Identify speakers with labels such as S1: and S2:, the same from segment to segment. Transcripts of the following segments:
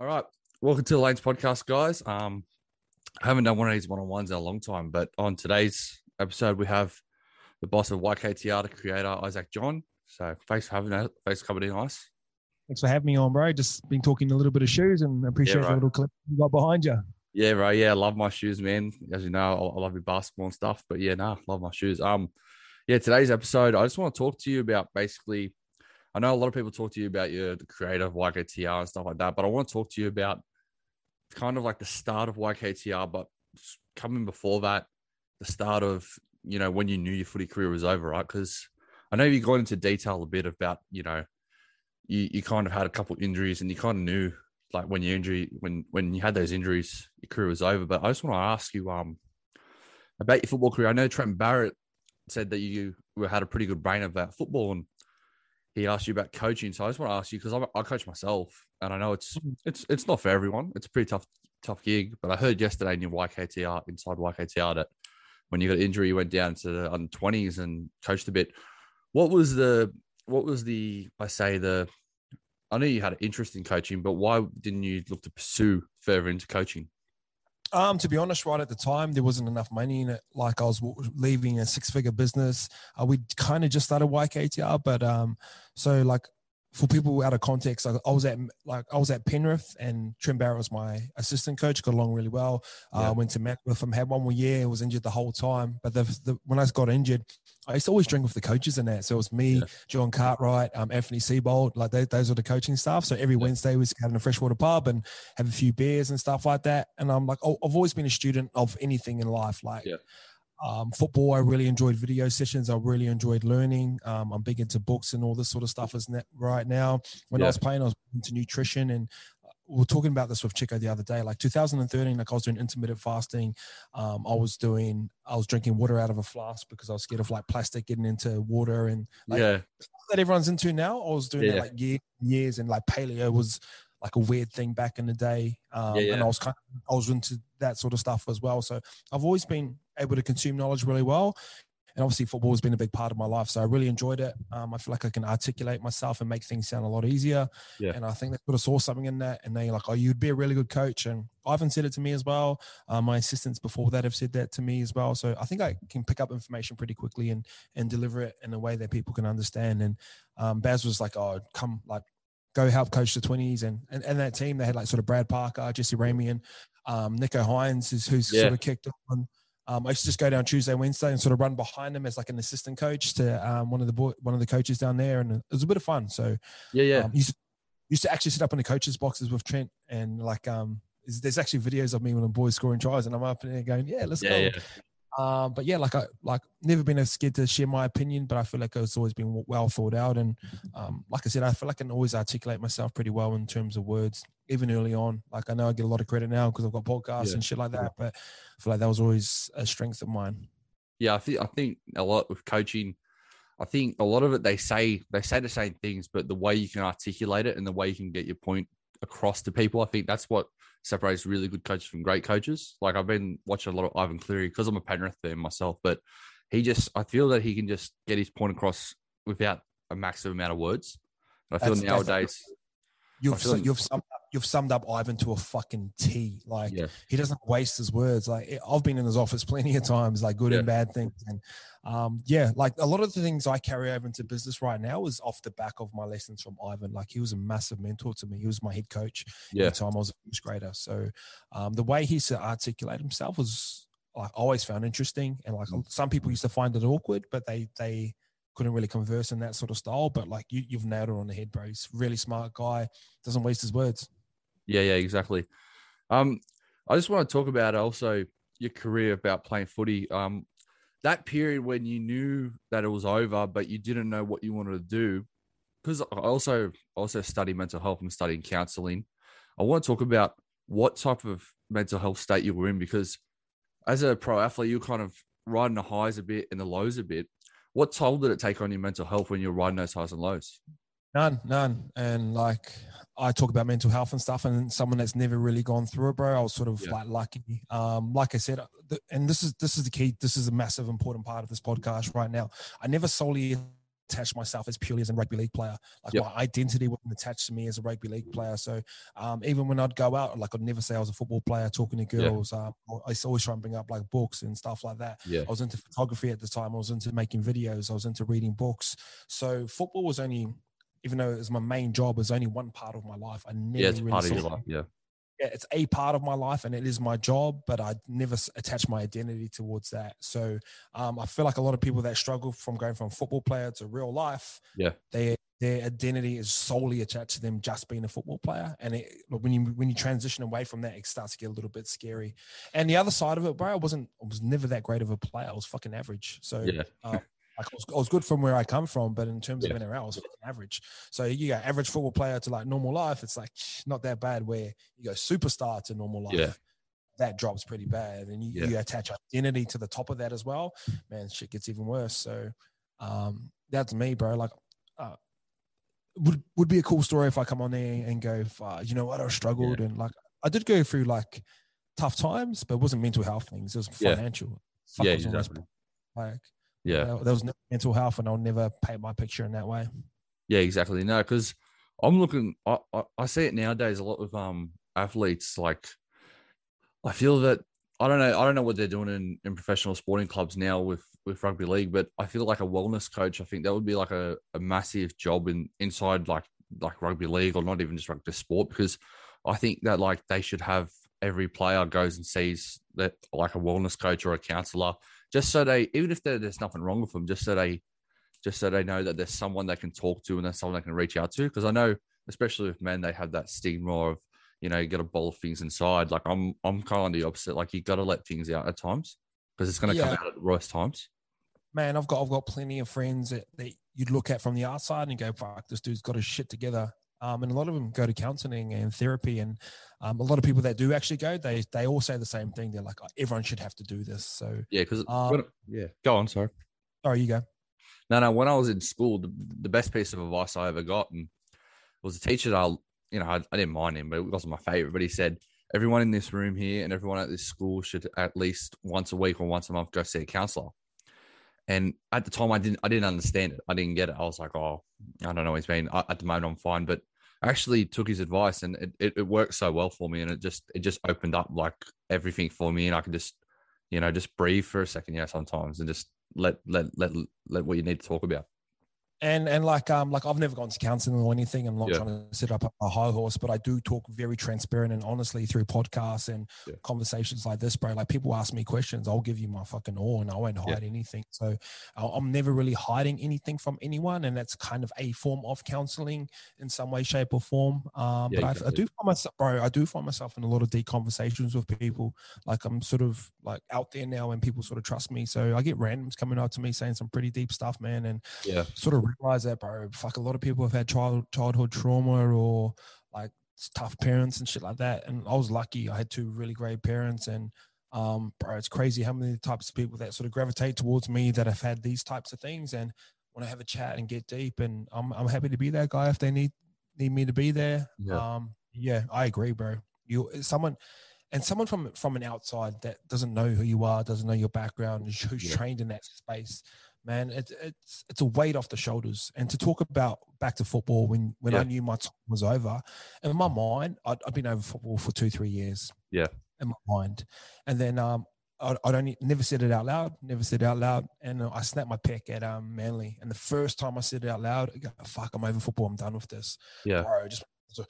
S1: All right. Welcome to the Lanes podcast, guys. Um, I haven't done one of these one on ones in a long time, but on today's episode, we have the boss of YKTR, the creator, Isaac John. So thanks for having us. Thanks for coming in, Ice.
S2: Thanks for having me on, bro. Just been talking a little bit of shoes and appreciate
S1: Yeah,
S2: the little clip you got behind you.
S1: Yeah, right. Yeah, I love my shoes, man. As you know, I I love your basketball and stuff. But yeah, no, love my shoes. Um, yeah, today's episode, I just want to talk to you about basically. I know a lot of people talk to you about your creator YKTR and stuff like that, but I want to talk to you about kind of like the start of YKTR, but coming before that, the start of you know when you knew your footy career was over, right? Because I know you got into detail a bit about you know you you kind of had a couple injuries and you kind of knew like when your injury when when you had those injuries your career was over but i just want to ask you um about your football career i know trent barrett said that you had a pretty good brain about football and he asked you about coaching. So i just want to ask you because i coach myself and i know it's mm-hmm. it's it's not for everyone. It's a pretty tough tough gig but i heard yesterday in your yktr inside yktr that when you got injury you went down to the under 20s and coached a bit. What was the what was the i say the I know you had an interest in coaching, but why didn't you look to pursue further into coaching?
S2: Um, to be honest, right at the time, there wasn't enough money in it. Like I was leaving a six-figure business. Uh, we kind of just started YKTR, but um, so like for people out of context, I, I was at like I was at Penrith, and Trent Barrett was my assistant coach. Got along really well. I
S1: Yeah.
S2: Went to Met with him. Had one more year. Was injured the whole time. But the, the when I got injured, I used to always drink with the coaches in that. So it was me,
S1: Yeah.
S2: John Cartwright, um, Anthony Seibold. Like they, those are the coaching staff. So every
S1: Yeah.
S2: Wednesday we had in a freshwater pub and have a few beers and stuff like that. And I'm like, oh, I've always been a student of anything in life. Like
S1: Yeah.
S2: Um, football, I really enjoyed video sessions. I really enjoyed learning. Um, I'm big into books and all this sort of stuff. Is net right now. When
S1: Yeah.
S2: I was playing, I was into nutrition and. uh, We were talking about this with Chico the other day. Like 2013, like I was doing intermittent fasting. Um, I was doing, I was drinking water out of a flask because I was scared of like plastic getting into water and like
S1: yeah,
S2: that everyone's into now. I was doing
S1: Yeah.
S2: that like years, years, and like paleo was like a weird thing back in the day. Um,
S1: Yeah,
S2: And. I was kind of, I was into that sort of stuff as well. So I've always been able to consume knowledge really well. And obviously, football has been a big part of my life. So I really enjoyed it. Um, I feel like I can articulate myself and make things sound a lot easier.
S1: Yeah.
S2: And I think they sort of saw something in that. And they like, oh, you'd be a really good coach. And Ivan said it to me as well. Uh, my assistants before that have said that to me as well. So I think I can pick up information pretty quickly and and deliver it in a way that people can understand. And um, Baz was like, "Oh, come like go help coach the twenties." And, and and that team they had like sort of Brad Parker, Jesse Ramien, um, Nico Hines, is who's
S1: Yeah.
S2: sort of kicked on. Um, I used to just go down Tuesday, Wednesday, and sort of run behind them as like an assistant coach to um, one of the boy, one of the coaches down there, and it was a bit of fun. So
S1: yeah, yeah.
S2: um, used to, used to actually sit up in the coaches' boxes with Trent, and like um, there's actually videos of me when the boys scoring tries, and I'm up in there going, "Yeah, let's
S1: yeah,
S2: go."
S1: yeah.
S2: Um, but yeah, like I like never been scared to share my opinion, but I feel like it's always been well thought out. And um, like I said, I feel like I can always articulate myself pretty well in terms of words, even early on. Like I know I get a lot of credit now because I've got podcasts
S1: Yeah.
S2: and shit like that, but I feel like that was always a strength of mine.
S1: yeah, I think I think a lot with coaching. I think a lot of it they say they say the same things, but the way you can articulate it and the way you can get your point across to people, I think that's what separates really good coaches from great coaches. Like I've been watching a lot of Ivan Cleary because I'm a Penrith fan myself, but he just I feel that he can just get his point across without a massive amount of words. And I feel
S2: That's
S1: nowadays,
S2: You've
S1: feel
S2: you've summed up, you've summed up Ivan to a fucking T. Like
S1: yeah,
S2: he doesn't waste his words. Like I've been in his office plenty of times, like good
S1: Yeah.
S2: and bad things. And um, yeah, like a lot of the things I carry over into business right now is off the back of my lessons from Ivan. Like he was a massive mentor to me. He was my head coach
S1: yeah,
S2: at the time I was a first grader. So um, the way he used to articulate himself was like I always found interesting. And like
S1: Mm.
S2: some people used to find it awkward, but they they couldn't really converse in that sort of style. But like you, you've nailed it on the head, bro. He's a really smart guy. Doesn't waste his words.
S1: Yeah, yeah, exactly. Um, I just want to talk about also your career about playing footy. Um, that period when you knew that it was over, but you didn't know what you wanted to do. Because I also also study mental health and studying counseling. I want to talk about what type of mental health state you were in because as a pro athlete, you're kind of riding the highs a bit and the lows a bit. What toll did it take on your mental health when you're riding those highs and lows?
S2: None, none. And like I talk about mental health and stuff, and someone that's never really gone through it, bro. I was sort of
S1: Yeah.
S2: like lucky. Um, like I said, th- and this is this is the key. This is a massive important part of this podcast right now. I never solely attach myself as purely as a rugby league player. Like
S1: Yep.
S2: my identity wasn't attached to me as a rugby league player. So um, even when I'd go out, like I'd never say I was a football player talking to
S1: Yeah.
S2: girls. Um, I always try and bring up like books and stuff like that.
S1: Yeah.
S2: I was into photography at the time. I was into making videos. I was into reading books. So football was only, even though it was my main job, was only one part of my life. I never
S1: Yeah, it's
S2: really
S1: part of your life. Yeah.
S2: yeah, it's a part of my life and it is my job, but I never attach my identity towards that. So um, I feel like a lot of people that struggle from going from football player to real life,
S1: Yeah.
S2: they their identity is solely attached to them just being a football player. And it, when you when you transition away from that, it starts to get a little bit scary. And the other side of it, bro, I wasn't I was never that great of a player. I was fucking average. So
S1: Yeah.
S2: Like I was, I was good from where I come from, but in terms
S1: Yeah.
S2: of NRL, I was average. So you go average football player to like normal life, it's like not that bad. Where you go superstar to normal life,
S1: Yeah.
S2: that drops pretty bad, and you,
S1: Yeah.
S2: you attach identity to the top of that as well. Man, shit gets even worse. So um, that's me, bro. Like, uh, would would be a cool story if I come on there and go, "Fuck, you know what, I struggled, and like I did go through like tough times, but it wasn't mental health things. It was
S1: Yeah.
S2: financial.
S1: Yeah.
S2: was
S1: Exactly.
S2: like
S1: Yeah.
S2: there, there was no mental health, and I'll never paint my picture in that way.
S1: Yeah, exactly. No, because I'm looking. I, I I see it nowadays a lot with um athletes. Like, I feel that I don't know. I don't know what they're doing in, in professional sporting clubs now with with rugby league, but I feel like a wellness coach. I think that would be like a, a massive job in inside like like rugby league or not even just rugby sport because I think that like they should have every player goes and sees that like a wellness coach or a counselor just so they even if there's nothing wrong with them just so they just so they know that there's someone they can talk to and there's someone they can reach out to. Because I know, especially with men, they have that stigma of you know you got to bowl things inside. Like I'm I'm kind of the opposite. Like you got to let things out at times because it's going to
S2: Yeah.
S1: come out at the worst times.
S2: Man, I've got I've got plenty of friends that, that you'd look at from the outside and go, "Fuck, this dude's got his shit together." Um, and a lot of them go to counseling and therapy, and um, a lot of people that do actually go, they they all say the same thing. They're like, "Oh, "Everyone should have to do this." So,
S1: Yeah, because
S2: Um,
S1: yeah, go on. Sorry.
S2: sorry, you go.
S1: No, no. When I was in school, the, the best piece of advice I ever got was a teacher that I, you know, I, I didn't mind him, but it wasn't my favorite. But he said, everyone in this room here and everyone at this school should at least once a week or once a month go see a counselor. And at the time, I didn't, I didn't understand it. I didn't get it. I was like, oh, I don't know what he's. I, at the moment, I'm fine. But I actually took his advice, and it, it, it worked so well for me, and it just, it just opened up like everything for me, and I could just, you know, just breathe for a second, yeah, sometimes, and just let, let, let, let what you need to talk about.
S2: And and like um like I've never gone to counseling or anything. I'm not
S1: Yeah.
S2: trying to sit up a high horse, but I do talk very transparent and honestly through podcasts and
S1: Yeah.
S2: conversations like this, bro. Like people ask me questions, I'll give you my fucking all, and I won't
S1: Yeah.
S2: hide anything. So I'm never really hiding anything from anyone, and that's kind of a form of counseling in some way, shape, or form. Um,
S1: Yeah,
S2: but I, I do find myself, bro. I do find myself in a lot of deep conversations with people. Like I'm sort of like out there now, and people sort of trust me. So I get randoms coming up to me saying some pretty deep stuff, man, and
S1: Yeah.
S2: sort of realize that, bro. Fuck, a lot of people have had child childhood trauma or like tough parents and shit like that. And I was lucky; I had two really great parents. And um, bro, it's crazy how many types of people that sort of gravitate towards me that have had these types of things and want to have a chat and get deep. And I'm I'm happy to be that guy if they need need me to be there.
S1: Yeah.
S2: Um, yeah, I agree, bro. You someone. And someone from from an outside that doesn't know who you are, doesn't know your background, who's who's
S1: Yeah.
S2: trained in that space, man, it's it's it's a weight off the shoulders. And to talk about back to football when when
S1: Yeah.
S2: I knew my time was over, in my mind, I'd, I'd been over football for two three years.
S1: Yeah.
S2: in my mind, and then um, I I don't never said it out loud, never said it out loud, and I snapped my pick at um Manly, and the first time I said it out loud, I go, fuck, I'm over football, I'm done with this
S1: Yeah.
S2: bro. Just, so-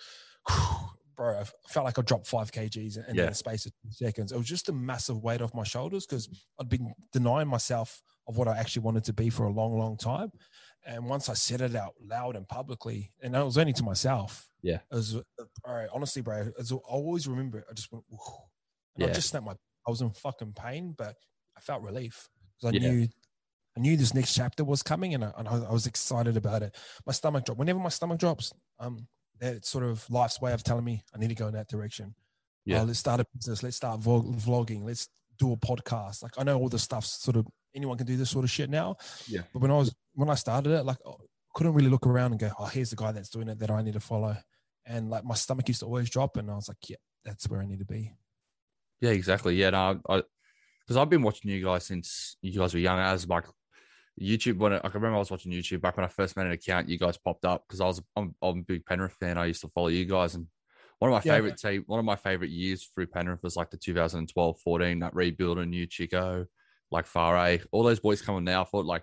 S2: bro, I felt like I dropped five kgs in, in
S1: Yeah.
S2: the space of two seconds. It was just a massive weight off my shoulders because I'd been denying myself of what I actually wanted to be for a long, long time. And once I said it out loud and publicly, and it was only to myself.
S1: Yeah.
S2: It was, uh, all right, honestly, bro, it's, I always remember it. I just went, "Whew." and
S1: Yeah.
S2: I just snapped my, I was in fucking pain, but I felt relief because I
S1: Yeah.
S2: knew I knew this next chapter was coming, and I, and I I was excited about it. My stomach dropped. Whenever my stomach drops, um, it's sort of life's way of telling me I need to go in that direction.
S1: Yeah.
S2: Uh, let's start a business. Let's start vlog- vlogging. Let's do a podcast. Like I know all the stuff's Sort of anyone can do this sort of shit now.
S1: Yeah.
S2: But when I was when I started it, like I couldn't really look around and go, oh, here's the guy that's doing it that I need to follow. And like my stomach used to always drop, and I was like, yeah, that's where I need to be.
S1: Yeah, exactly. Yeah, no, I because I've been watching you guys since you guys were young. As like, YouTube when I, I can remember I was watching YouTube back when I first made an account. You guys popped up because I was I'm, I'm a big Penrith fan. I used to follow you guys, and one of my
S2: Yeah.
S1: favorite team, one of my favorite years through Penrith was like the 2012-14 that rebuild and new Chico, like Faray, all those boys coming now. I thought like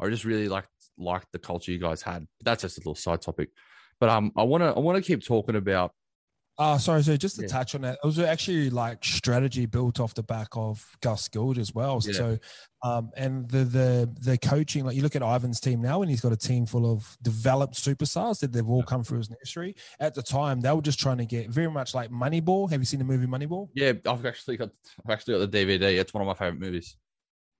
S1: I just really like liked the culture you guys had. But that's just a little side topic. But um, I want to I want to keep talking about
S2: Uh, sorry, so just to
S1: Yeah.
S2: touch on that, it was actually like strategy built off the back of Gus Gould as well.
S1: Yeah.
S2: So, um, and the the the coaching, like you look at Ivan's team now, and he's got a team full of developed superstars that they've all come through his nursery. At the time, they were just trying to get very much like Moneyball. Have you seen the movie Moneyball?
S1: yeah. I've actually got I've actually got the DVD. It's one of my favorite movies.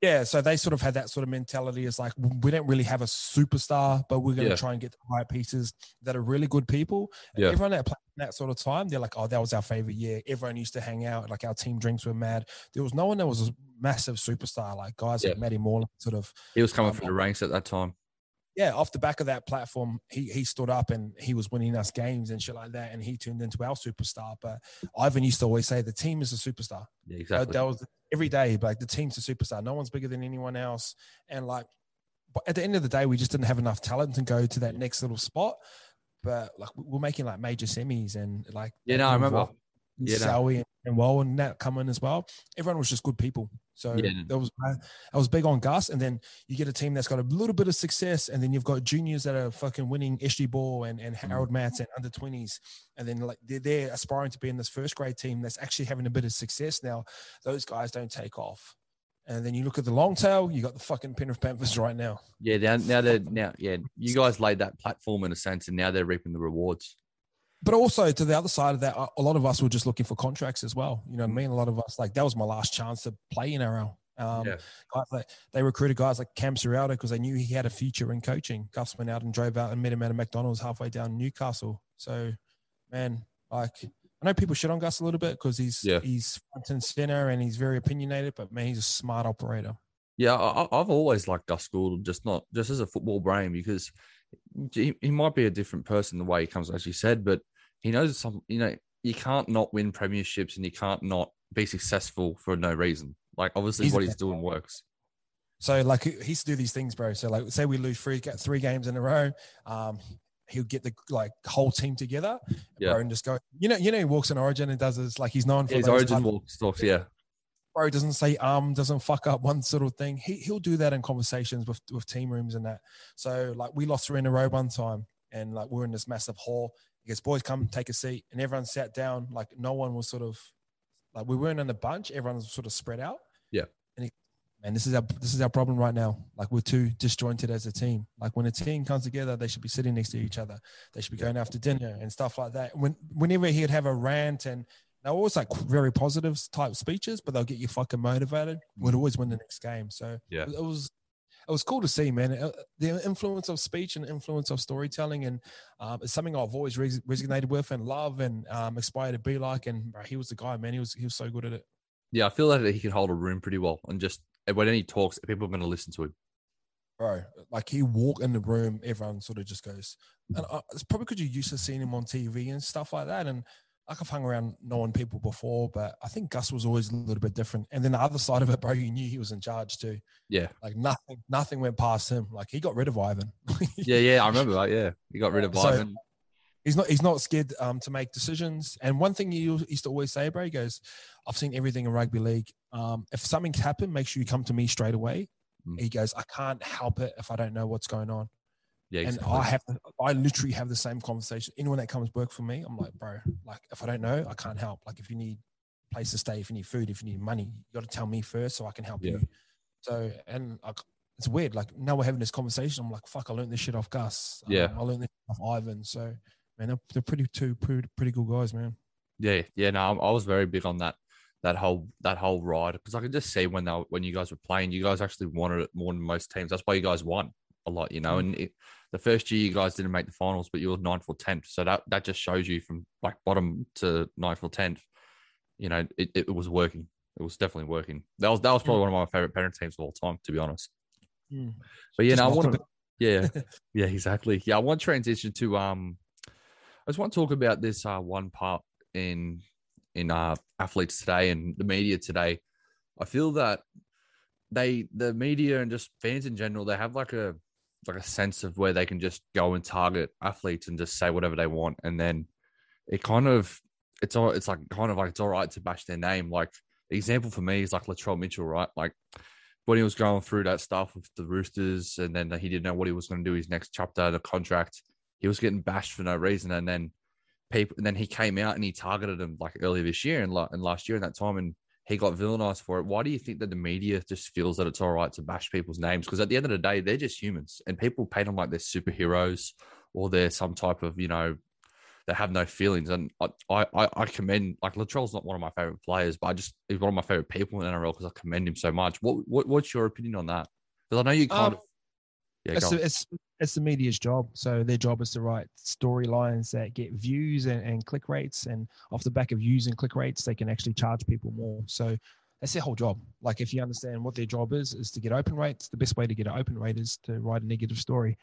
S2: Yeah, so they sort of had that sort of mentality. It's like we don't really have a superstar, but we're going to
S1: Yeah.
S2: try and get the right pieces that are really good people. And
S1: Yeah.
S2: Everyone that played in that sort of time, they're like, oh, that was our favorite year. Everyone used to hang out. Like our team drinks were mad. There was no one that was a massive superstar. Like guys like
S1: Yeah.
S2: Matty Moylan, sort of.
S1: He was coming
S2: Um,
S1: through the ranks at that time.
S2: Yeah, off the back of that platform, he he stood up and he was winning us games and shit like that, and he turned into our superstar. But Ivan used to always say the team is a superstar.
S1: Yeah,
S2: That-
S1: exactly.
S2: That was every day. Like the team's a superstar. No one's bigger than anyone else. And like, but at the end of the day, we just didn't have enough talent to go to that next little spot. But like, we're making like major semis and like,
S1: yeah, no, I remember.
S2: And
S1: Yeah, no.
S2: Sowie and, Woll and Nat coming as well. Everyone was just good people. So
S1: Yeah.
S2: that was I was big on Gus, and then you get a team that's got a little bit of success, and then you've got juniors that are fucking winning SG Ball and, and
S1: Mm.
S2: Harold Mats and under twenties, and then like they're, they're aspiring to be in this first grade team that's actually having a bit of success now. Those guys don't take off, and then you look at the long tail, you got the fucking Penrith Panthers right now.
S1: Yeah, now, now they're now yeah. You guys laid that platform in a sense, and now they're reaping the rewards.
S2: But also to the other side of that, a lot of us were just looking for contracts as well. You know me and A lot of us like that was my last chance to play in NRL. Um,
S1: Yeah.
S2: guys like, they recruited guys like Cam Ciraldo because they knew he had a future in coaching. Gus went out and drove out and met him at a McDonald's halfway down Newcastle. So, man, like I know people shit on Gus a little bit because he's
S1: Yeah.
S2: he's front and center and he's very opinionated, but man, he's a smart operator.
S1: Yeah, I, I've always liked Gus Gould, just not just as a football brain because he, he might be a different person the way he comes, as you said, but he knows some. You know, you can't not win premierships and you can't not be successful for no reason. Like obviously,
S2: He's
S1: what he's doing works.
S2: So like he used to do these things, bro. So like say we lose three get three games in a row, um, he'll get the like whole team together,
S1: Yeah.
S2: bro, and just go. You know, you know, he walks in Origin and does this like he's known for
S1: Yeah, his origin walks. Yeah,
S2: bro doesn't say um doesn't fuck up one sort of thing. He, he'll do that in conversations with with team rooms and that. So like we lost three in a row one time and like we're in this massive hall. He goes boys come take a seat. And everyone sat down. Like no one was sort of like we weren't in a bunch. Everyone was sort of spread out.
S1: Yeah.
S2: and he and this is our this is our problem right now. Like we're too disjointed as a team. Like when a team comes together they should be sitting next to each other. They should be going after dinner and stuff like that. When whenever he'd have a rant and they're always like very positive type speeches, but they'll get you fucking motivated. We'd always win the next game. So
S1: Yeah.
S2: it was it was cool to see, man. Uh, The influence of speech and influence of storytelling, and um, it's something I've always res- resonated with and love and um, aspire to be like. And bro, he was the guy, man. He was he was so good at it.
S1: yeah. I feel like he can hold a room pretty well, and just when he talks, people are going to listen to him.
S2: bro. Like he walk in the room, everyone sort of just goes. And I, it's probably because you're used to seeing him on TV and stuff like that. And like I've hung around knowing people before, but I think Gus was always a little bit different. And then the other side of it, bro, you knew he was in charge too.
S1: Yeah,
S2: Like nothing, nothing went past him. Like he got rid of Ivan.
S1: yeah, yeah. I remember that. Yeah, he got rid of
S2: So-
S1: Ivan.
S2: he's not he's not scared um, to make decisions. And one thing he used to always say, bro, he goes, "I've seen everything in rugby league. Um, if something's happened, make sure you come to me straight away."
S1: Mm.
S2: He goes, "I can't help it if I don't know what's going on."
S1: Yeah,
S2: and. I have, I literally have the same conversation. Anyone that comes work for me, I'm like, bro, like if I don't know, I can't help. Like if you need place to stay, if you need food, if you need money, you got to tell me first so I can help
S1: Yeah.
S2: you. So and like, it's weird. Like now we're having this conversation. I'm like, fuck, I learned this shit off Gus. Um,
S1: Yeah.
S2: I learned this off Ivan. So man, they're, they're pretty two pretty pretty good guys, man.
S1: Yeah, yeah. No, I'm- was very big on that that whole that whole ride because I could just see when they were, when you guys were playing, you guys actually wanted it more than most teams. That's why you guys won a lot, you know.
S2: Mm.
S1: And it, the first year you guys didn't make the finals, but you were ninth or tenth, so that that just shows you from like bottom to ninth or tenth, you know, it, it was working. It was definitely working. That was that was probably one of my favorite parent teams of all time, to be honest. But yeah, no, I want to. Yeah, yeah, exactly. Yeah, I want to transition to um, I just want to talk about this uh one part in in uh athletes today and the media today. I feel that they the media and just fans in general they have like a like a sense of where they can just go and target athletes and just say whatever they want, and then it kind of it's all it's like kind of like it's all right to bash their name. Like the example for me is like Latrell Mitchell, right? Like when he was going through that stuff with the Roosters, and then he didn't know what he was going to do his next chapter, the contract, he was getting bashed for no reason, and then people, and then he came out and he targeted him like earlier this year and, and last year in that time, and he got villainized for it. Why do you think that the media just feels that it's all right to bash people's names? Because at the end of the day, they're just humans, and people paint them like they're superheroes or they're some type of you know they have no feelings. And I, I, I commend like Latrell's not one of my favorite players, but I just he's one of my favorite people in NRL because I commend him so much. What, what what's your opinion on that? Because I know you kind um, of
S2: yeah, it's, the, it's, it's the media's job. So their job is to write storylines that get views and, and click rates, and off the back of views and click rates, they can actually charge people more. So that's their whole job. Like if you understand what their job is, is to get open rates. The best way to get an open rate is to write a negative story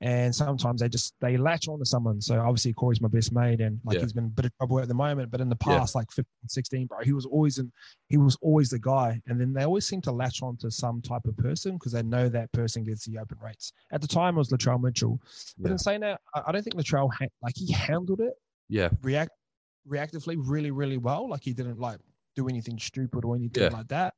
S2: and sometimes they just they latch on to someone. So obviously Corey's my best mate, and like yeah. he's been a bit of trouble at the moment, but in the past, yeah. like 15, 16, bro, he was always in, he was always the guy. And then they always seem to latch on to some type of person because they know that person gets the open rates. At the time, it was Latrell Mitchell, but yeah. in saying that, I don't think Latrell ha- like he handled it,
S1: yeah,
S2: react reactively really really well. Like he didn't like do anything stupid or anything like that.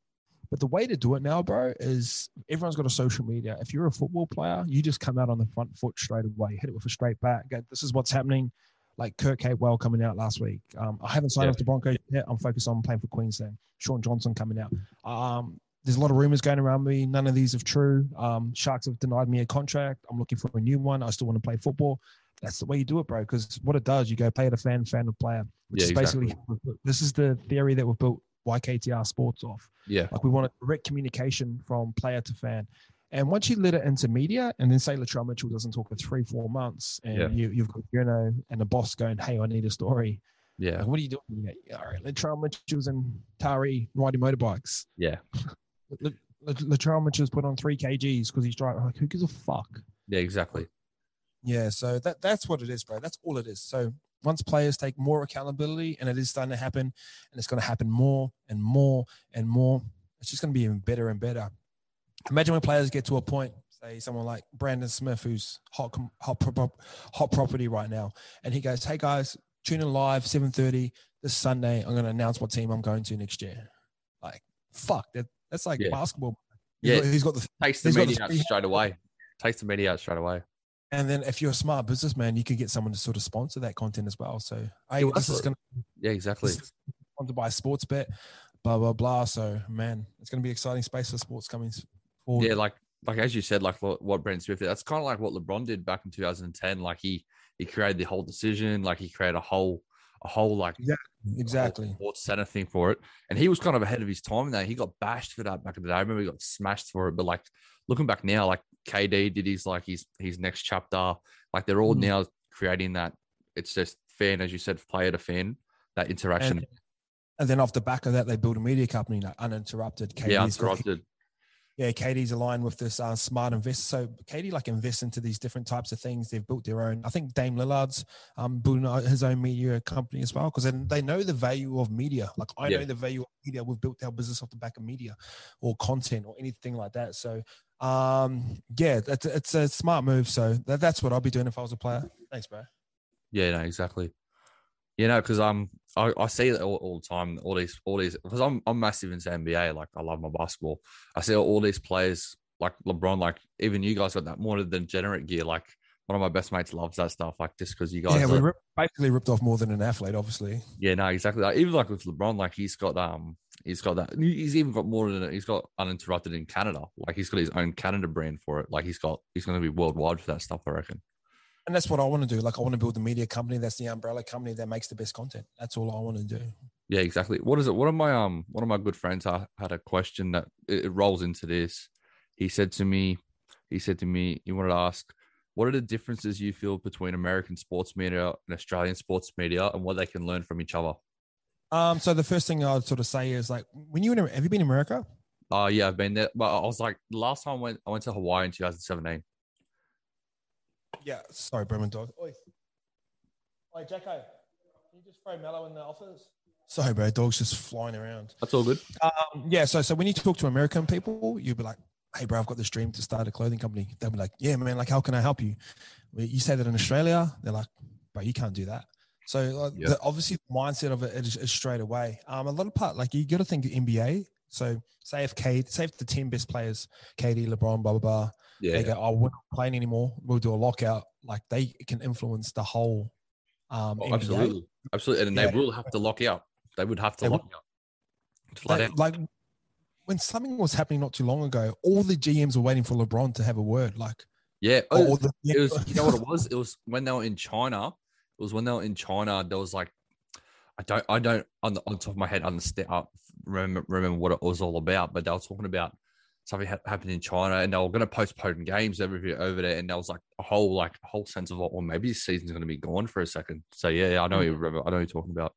S2: But the way to do it now, bro, is everyone's got a social media. If you're a football player, you just come out on the front foot straight away, hit it with a straight back. This is what's happening. Like Kurt Capewell coming out last week. Um, I haven't signed yeah. off the Broncos yet. I'm focused on playing for Queensland. Shaun Johnson coming out. Um, there's a lot of rumors going around me. None of these are true. Um, Sharks have denied me a contract. I'm looking for a new one. I still want to play football. That's the way you do it, bro. Because what it does, you go play at a fan, fan of player. Which yeah, is basically exactly. this is the theory that we've built YKTR Sports off.
S1: Yeah.
S2: Like we want direct communication from player to fan. And once you let it into media, and then say Latrell Mitchell doesn't talk for three, four months, and yeah. you, you've got you know, and the boss going, "Hey, I need a story."
S1: Yeah.
S2: Like, what are you doing? All right, Latrell Mitchell's in Taree riding motorbikes.
S1: Yeah.
S2: Latrell Mitchell's put on three kgs because he's driving. Like, who gives a fuck?
S1: Yeah, exactly.
S2: Yeah, so that that's what it is, bro. That's all it is. So once players take more accountability, and it is starting to happen, and it's going to happen more and more and more, it's just going to be even better and better. Imagine when players get to a point, say someone like Brandon Smith, who's hot, hot, hot property right now, and he goes, "Hey guys, tune in live 7:30 this Sunday. I'm going to announce what team I'm going to next year." Like, fuck, that, that's like yeah. basketball.
S1: He's yeah, got, he's got the takes the media straight away. Takes the media out straight away.
S2: And then if you're a smart businessman, you can get someone to sort of sponsor that content as well. So hey, yeah, this is gonna
S1: Yeah, exactly.
S2: Sponsored by Sportsbet, blah blah blah. So man, it's gonna be exciting space for sports coming forward.
S1: Yeah, like like as you said, like what Brent Swift did, that's kind of like what LeBron did back in 2010. Like he he created the whole decision, like he created a whole a whole like
S2: exactly, exactly.
S1: sports center thing for it. And he was kind of ahead of his time there. He got bashed for that back in the day. I remember he got smashed for it. But like looking back now, like KD did his like his his next chapter. Like they're all mm. now creating that. It's just fan, as you said, player to fan, that interaction.
S2: And, and, then off the back of that, they built a media company, like uninterrupted.
S1: KD's yeah, uninterrupted.
S2: Yeah, KD's aligned with this uh, smart invest. So KD like invests into these different types of things. They've built their own. I think Dame Lillard's um, building his own media company as well because they know the value of media. Like I yeah. know the value of media. We've built our business off the back of media or content or anything like that. So um, yeah, it's, it's a smart move. So that, that's what I'll be doing if I was a player. Thanks, bro.
S1: Yeah, no, exactly. You know, because I'm I, I see it all, all, the time. All these, all these, because I'm I'm massive into NBA. Like I love my basketball. I see all these players like LeBron. Like even you guys got that more than generic gear. Like one of my best mates loves that stuff. Like just because you guys,
S2: yeah, we rip, basically ripped off more than an athlete, obviously.
S1: Yeah, no, exactly. Like, even like with LeBron, like he's got um He's got that. He's even got more than. He's got uninterrupted in Canada. Like he's got his own Canada brand for it. Like he's got. He's going to be worldwide for that stuff. I reckon.
S2: And that's what I want to do. Like I want to build the media company that's the umbrella company that makes the best content. That's all I want to do.
S1: Yeah, exactly. What is it? One of my um, one of my good friends I had a question that it, rolls into this. He said to me, he said to me, he wanted to ask, what are the differences you feel between American sports media and Australian sports media, and what they can learn from each other?
S2: Um, so the first thing I'd sort of say is like, when you in, have you been in America?
S1: Oh uh, yeah, I've been there. But I was like, last time I went, I went to Hawaii in 2017.
S2: Yeah, sorry, Bremen dog. Oi, Oi, Jacko, can you just throw Mellow in the office? Sorry, bro. Dog's just flying around.
S1: That's all good.
S2: Um, yeah. So, so when you talk to American people, you'll be like, "Hey, bro, I've got this dream to start a clothing company." They'll be like, "Yeah, man. Like, how can I help you?" You say that in Australia, they're like, "Bro, you can't do that." So, like,
S1: Yeah.
S2: the, obviously, the mindset of it is, is straight away. Um, a lot of part, like you got to think NBA. So, say if Kate, say if the ten best players, KD, LeBron, blah blah blah,
S1: Yeah.
S2: they go, "Oh, we're not playing anymore. We'll do a lockout." Like they can influence the whole. Um,
S1: Oh,
S2: NBA.
S1: absolutely. Absolutely. And
S2: Yeah.
S1: they will have to lock out. They would have to
S2: They
S1: lock out. Flat
S2: They-
S1: out.
S2: like when something was happening not too long ago, all the GMs were waiting for LeBron to have a word. Like,
S1: Yeah. Oh,
S2: the,
S1: it was you know what it was? It was when they were in China. It was when they were in China, there was like I don't I don't on the on top of my head understand uh, remember remember what it was all about, but they were talking about something ha- happened in China and they were going to postpone games over over there, and there was like a whole like a whole sense of well maybe this season's going to be gone for a second. So yeah, I know you remember. I know what you're talking about.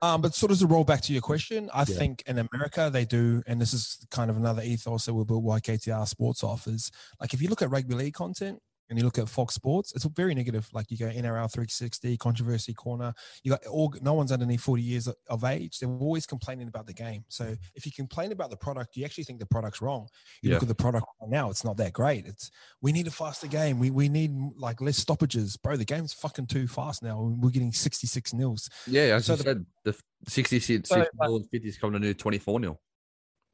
S2: Um, but sort of to roll back to your question, I
S1: Yeah.
S2: think in America they do, and this is kind of another ethos that we built YKTR Sports offers. Like if you look at rugby league content and you look at Fox Sports, it's very negative. Like you go NRL 360, controversy corner. You got all no one's underneath 40 years of- age. They're always complaining about the game. So if you complain about the product, you actually think the product's wrong. You
S1: Yeah.
S2: look at the product right now, it's not that great. It's we need a faster game. We we need like less stoppages, bro. The game's fucking too fast now. We're getting 66 nils.
S1: Yeah, as
S2: So
S1: you
S2: the-
S1: said, the 66
S2: So,
S1: 60 and 50 is coming to new 24 nil.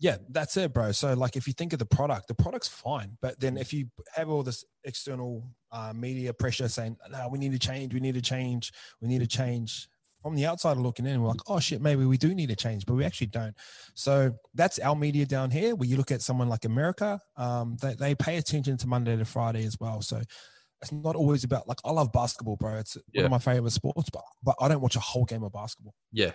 S2: Yeah, that's it, bro. So, like, if you think of the product, the product's fine. But then if you have all this external uh, media pressure saying, no, we need to change, we need to change, we need to change, from the outsider looking in, we're like, oh shit, maybe we do need to change, but we actually don't. So, that's our media down here. Where you look at someone like America, um, they, they pay attention to Monday to Friday as well. So, it's not always about like I love basketball, bro. It's one of my favorite sports, but but I don't watch a whole game of basketball.
S1: Yeah,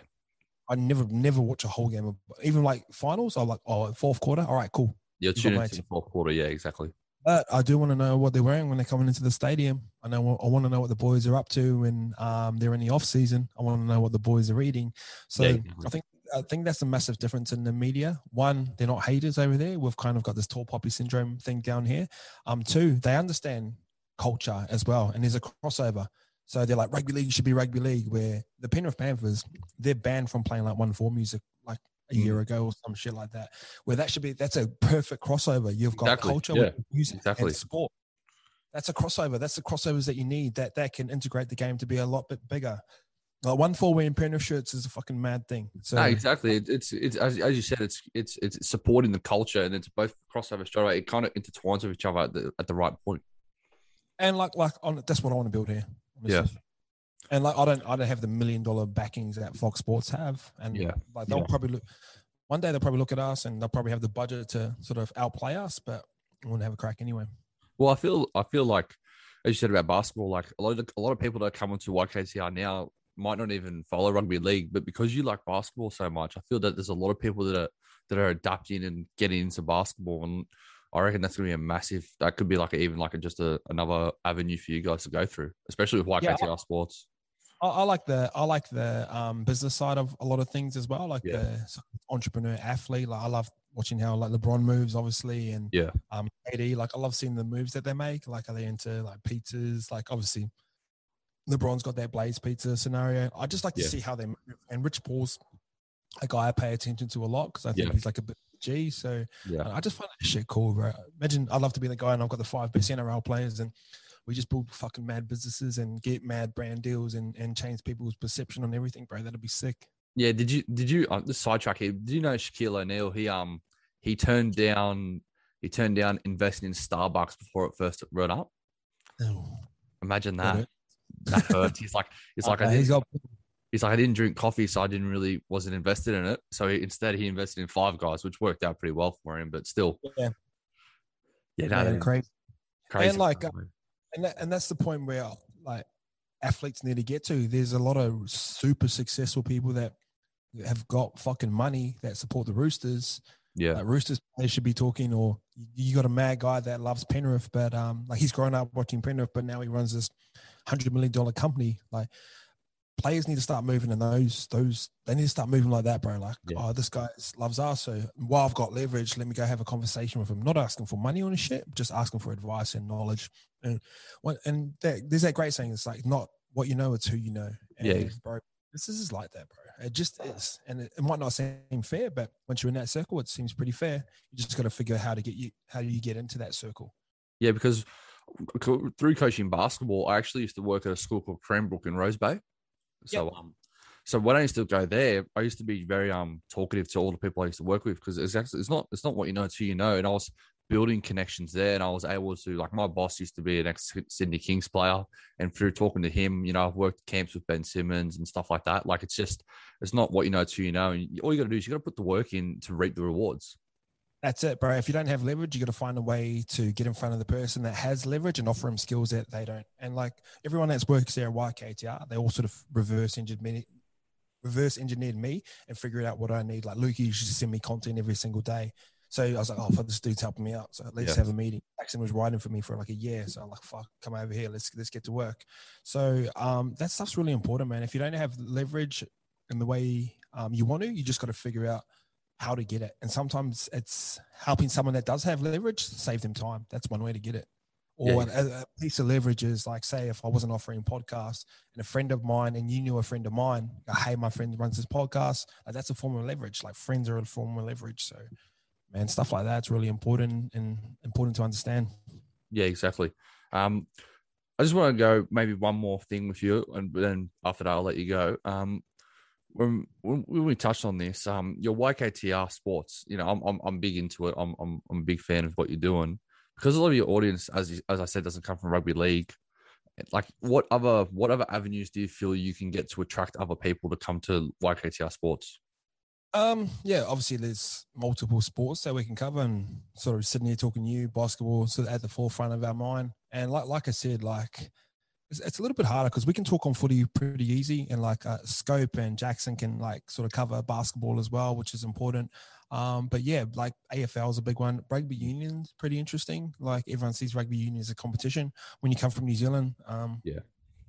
S2: I never never watch a whole game of even like finals. I'm like, oh, fourth quarter. All right, cool.
S1: you're tuning into the fourth quarter. Yeah, exactly.
S2: But I do want to know what they're wearing when they're coming into the stadium. I know I want to know what the boys are up to when um, they're in the off season. I want to know what the boys are eating. So
S1: Yeah, exactly.
S2: I think I think that's a massive difference in the media. One, they're not haters over there. We've kind of got this tall poppy syndrome thing down here. Um, two, they understand culture as well, and there's a crossover. So they're like rugby league should be rugby league. Where the Penrith Panthers, they're banned from playing like OneFour music like a year mm. ago or some shit like that. Where that should be that's a perfect crossover. You've got
S1: Exactly,
S2: culture
S1: yeah,
S2: with music
S1: exactly.
S2: and sport. That's a crossover. That's the crossovers that you need. That that can integrate the game to be a lot bit bigger. Like OneFour wearing Penrith shirts is a fucking mad thing. So
S1: no, exactly. It- It's it's as, as you said, it's it's it's supporting the culture, and it's both crossover straight away. It kind of intertwines with each other at the at the right point.
S2: and like like on that's what I want to build here.
S1: Yeah.
S2: honestly. And like I don't I don't have the million dollar backings that Fox Sports have. And
S1: Yeah.
S2: like they'll
S1: Yeah.
S2: probably look one day they'll probably look at us and they'll probably have the budget to sort of outplay us, but we want to have a crack anyway.
S1: Well, I feel I feel like as you said about basketball, like a lot of a lot of people that come into YKTR now might not even follow rugby league, but because you like basketball so much, I feel that there's a lot of people that are that are adapting and getting into basketball, and I reckon that's going to be a massive. That could be like a, even like a, just a, another avenue for you guys to go through, especially with YKTR
S2: Yeah.
S1: sports.
S2: I, I like the I like the um, business side of a lot of things as well, like
S1: Yeah.
S2: the entrepreneur athlete. Like I love watching how like LeBron moves, obviously, and
S1: Yeah.
S2: um, AD. Like I love seeing the moves that they make. Like are they into like pizzas? Like obviously, LeBron's got that Blaze pizza scenario. I just like to
S1: Yeah.
S2: see how they move. And Rich Paul's a guy I pay attention to a lot because I think
S1: Yeah.
S2: he's like a bit G. So
S1: Yeah,
S2: I just find that shit cool, bro. Imagine I'd love to be the guy and I've got the five best NRL players and we just build fucking mad businesses and get mad brand deals and, and change people's perception on everything, bro. That'd be sick.
S1: yeah. Did you did you uh, the sidetrack here? Did you know Shaquille O'Neal? He um he turned down he turned down investing in Starbucks before it first run up.
S2: Oh,
S1: Imagine
S2: That
S1: that. Hurts. He's like he's like I
S2: Okay, he's
S1: didn't,
S2: got
S1: he's like I didn't drink coffee, so I didn't really wasn't invested in it. So he, instead, he invested in Five Guys, which worked out pretty well for him. But still,
S2: Yeah.
S1: yeah, no,
S2: man,
S1: that is
S2: crazy.
S1: crazy.
S2: And, like, And that, and that's the point where like athletes need to get to. There's a lot of super successful people that have got fucking money that support the Roosters.
S1: yeah,
S2: like Roosters players should be talking, or you got a mad guy that loves Penrith, but um, like he's grown up watching Penrith, but now he runs this hundred million dollar company. Like players need to start moving in those those. They need to start moving like that, bro. Like,
S1: Yeah.
S2: oh, this guy loves us, so while I've got leverage, let me go have a conversation with him. Not asking for money on his shit, just asking for advice and knowledge. And what and that, there's that great saying. It's like not what you know, it's who you know. And,
S1: Yeah.
S2: bro. This is like that, bro. It just is, and it, it might not seem fair, but once you're in that circle, it seems pretty fair. You just got to figure out how to get you how do you get into that circle.
S1: Yeah, because through coaching basketball, I actually used to work at a school called Cranbrook in Rose Bay. So, yep. um, so when I used to go there, I used to be very um talkative to all the people I used to work with because it's actually it's not it's not what you know, it's who you know. And I was building connections there, and I was able to like my boss used to be an ex Sydney Kings player, and through talking to him, you know, I've worked camps with Ben Simmons and stuff like that. Like it's just it's not what you know, it's who you know, and all you got to do is you got to put the work in to reap the rewards.
S2: That's it, bro. If you don't have leverage, you got to find a way to get in front of the person that has leverage and offer them skills that they don't. And like everyone that's works there at YKTR, they all sort of reverse engineered me, reverse engineered me and figured out what I need. Like Luke used to send me content every single day. So I was like, oh, fuck, this dude's helping me out. So let's yeah. have a meeting. Jackson was writing for me for like a year. So I'm like, fuck, come over here. Let's let's get to work. So um, that stuff's really important, man. If you don't have leverage in the way um, you want to, you just got to figure out how to get it. And sometimes it's helping someone that does have leverage save them time. That's one way to get it. Or yeah. a, a, piece of leverage is like, say, if I wasn't offering podcasts and a friend of mine and you knew a friend of mine, hey, my friend runs this podcast, like that's a form of leverage. Like friends are a form of leverage. So, man, stuff like that's really important and important to understand.
S1: Yeah, exactly. Um, I just want to go maybe one more thing with you, and then after that, I'll let you go. Um, when, when we touched on this, um, your YKTR sports, you know, I'm, I'm, I'm big into it. I'm, I'm, I'm a big fan of what you're doing because a lot of your audience, as you, as I said, doesn't come from rugby league. Like, what other what other avenues do you feel you can get to attract other people to come to YKTR sports?
S2: Um, yeah, obviously there's multiple sports that we can cover, and sort of sitting here talking to you, basketball, so at the forefront of our mind. And like like I said, like it's, it's a little bit harder because we can talk on footy pretty easy, and like uh, Scope and Jackson can like sort of cover basketball as well, which is important. Um, but yeah, like AFL is a big one. Rugby union's pretty interesting. Like everyone sees rugby union as a competition. When you come from New Zealand, um,
S1: yeah,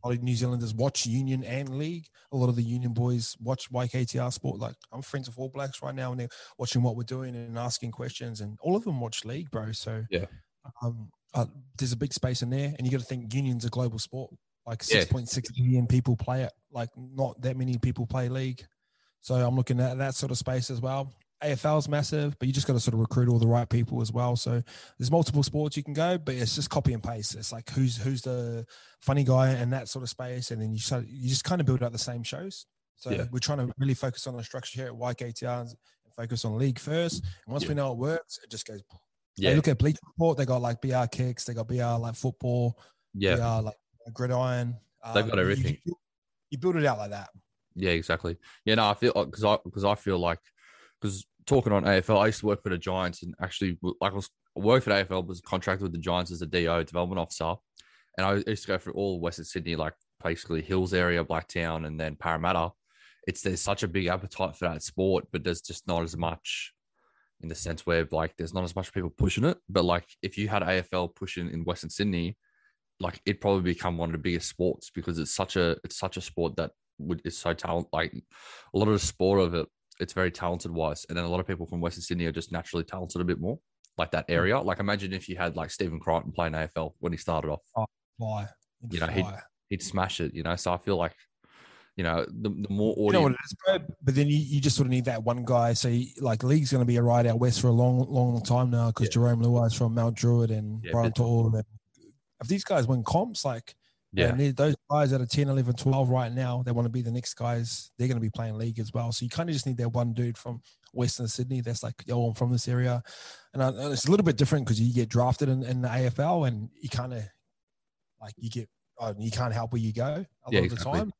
S2: a lot of New Zealanders watch union and league. A lot of the union boys watch YKTR sport. Like I'm friends with All Blacks right now, and they're watching what we're doing and asking questions. And all of them watch league, bro. So
S1: yeah,
S2: um, uh, there's a big space in there, and you got to think union's a global sport. Like yeah. six million people play it. Like not that many people play league. So I'm looking at that sort of space as well. AFL is massive, but you just got to sort of recruit all the right people as well. So there's multiple sports you can go, but it's just copy and paste. It's like who's who's the funny guy in that sort of space, and then you start, you just kind of build out the same shows. So yeah. we're trying to really focus on the structure here at YKTR and focus on league first. And once yeah. we know it works, it just goes yeah. Look at Bleacher Report. They got like BR kicks. They got BR like football.
S1: Yeah.
S2: BR like gridiron.
S1: They've got um, everything.
S2: You, you, build it out like that.
S1: Yeah, exactly. Yeah, no, I feel because I because I feel like because talking on AFL, I used to work for the Giants and actually like I was worked for the AFL, was contracted with the Giants as a DO development officer, and I used to go through all Western Sydney, like basically Hills area, Blacktown, and then Parramatta. It's there's such a big appetite for that sport, but there's just not as much in the sense where like there's not as much people pushing it. But like if you had AFL pushing in Western Sydney, like it'd probably become one of the biggest sports because it's such a it's such a sport that would is so talent like a lot of the sport of it it's very talented wise and then a lot of people from western sydney are just naturally talented a bit more like that area. Like imagine if you had like stephen crichton playing afl when he started off.
S2: Oh, why
S1: you know he'd, he'd smash it you know? So i feel like you know, the, the more audience. You know what it is,
S2: bro? But then you, you just sort of need that one guy. So, you, like, league's going to be a ride out west for a long, long, long time now because yeah. Jarome Luai is from Mount Druitt and yeah, Brian To'o. If these guys win comps, like, yeah, those guys that are 10, 11, 12 right now, they want to be the next guys. They're going to be playing league as well. So you kind of just need that one dude from Western Sydney that's like, yo, I'm from this area. And, I, and it's a little bit different because you get drafted in, in, the AFL and you kind of like you get, oh, you can't help where you go a yeah, lot of exactly. the time.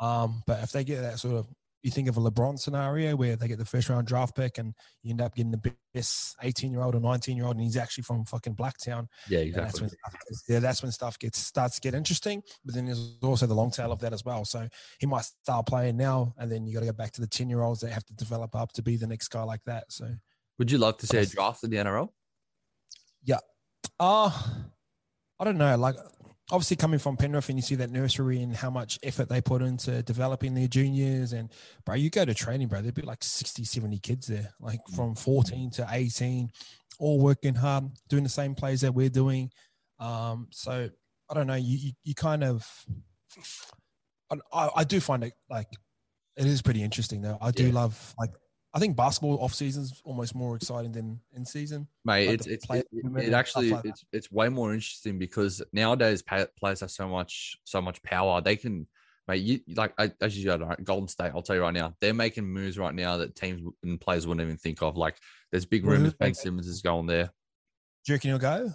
S2: Um, but if they get that sort of, you think of a LeBron scenario where they get the first round draft pick and you end up getting the best 18 year old or 19 year old and he's actually from fucking Blacktown.
S1: Yeah, exactly.
S2: That's when, yeah, that's when stuff gets starts to get interesting. But then there's also the long tail of that as well. So he might start playing now and then you got to go back to the 10 year olds that have to develop up to be the next guy like that. So
S1: would you love to see a draft in the NRL?
S2: Yeah. Uh, I don't know. Like obviously coming from Penrith and you see that nursery and how much effort they put into developing their juniors and bro you go to training bro there'd be like 60 70 kids there like mm. from 14 to 18 all working hard doing the same plays that we're doing um, so i don't know you, you, you kind of I, I do find it like It is pretty interesting though. I do
S1: Yeah.
S2: love like I think basketball off season is almost more exciting than in season.
S1: mate.
S2: like
S1: it's it's it, it- actually
S2: like
S1: it's it's way more interesting because nowadays players have so much so much power. They can, mate. You like as you know, Golden State. I'll tell you right now, they're making moves right now that teams and players wouldn't even think of. Like there's big rumors Ben Simmons is going there.
S2: Do you reckon he'll go?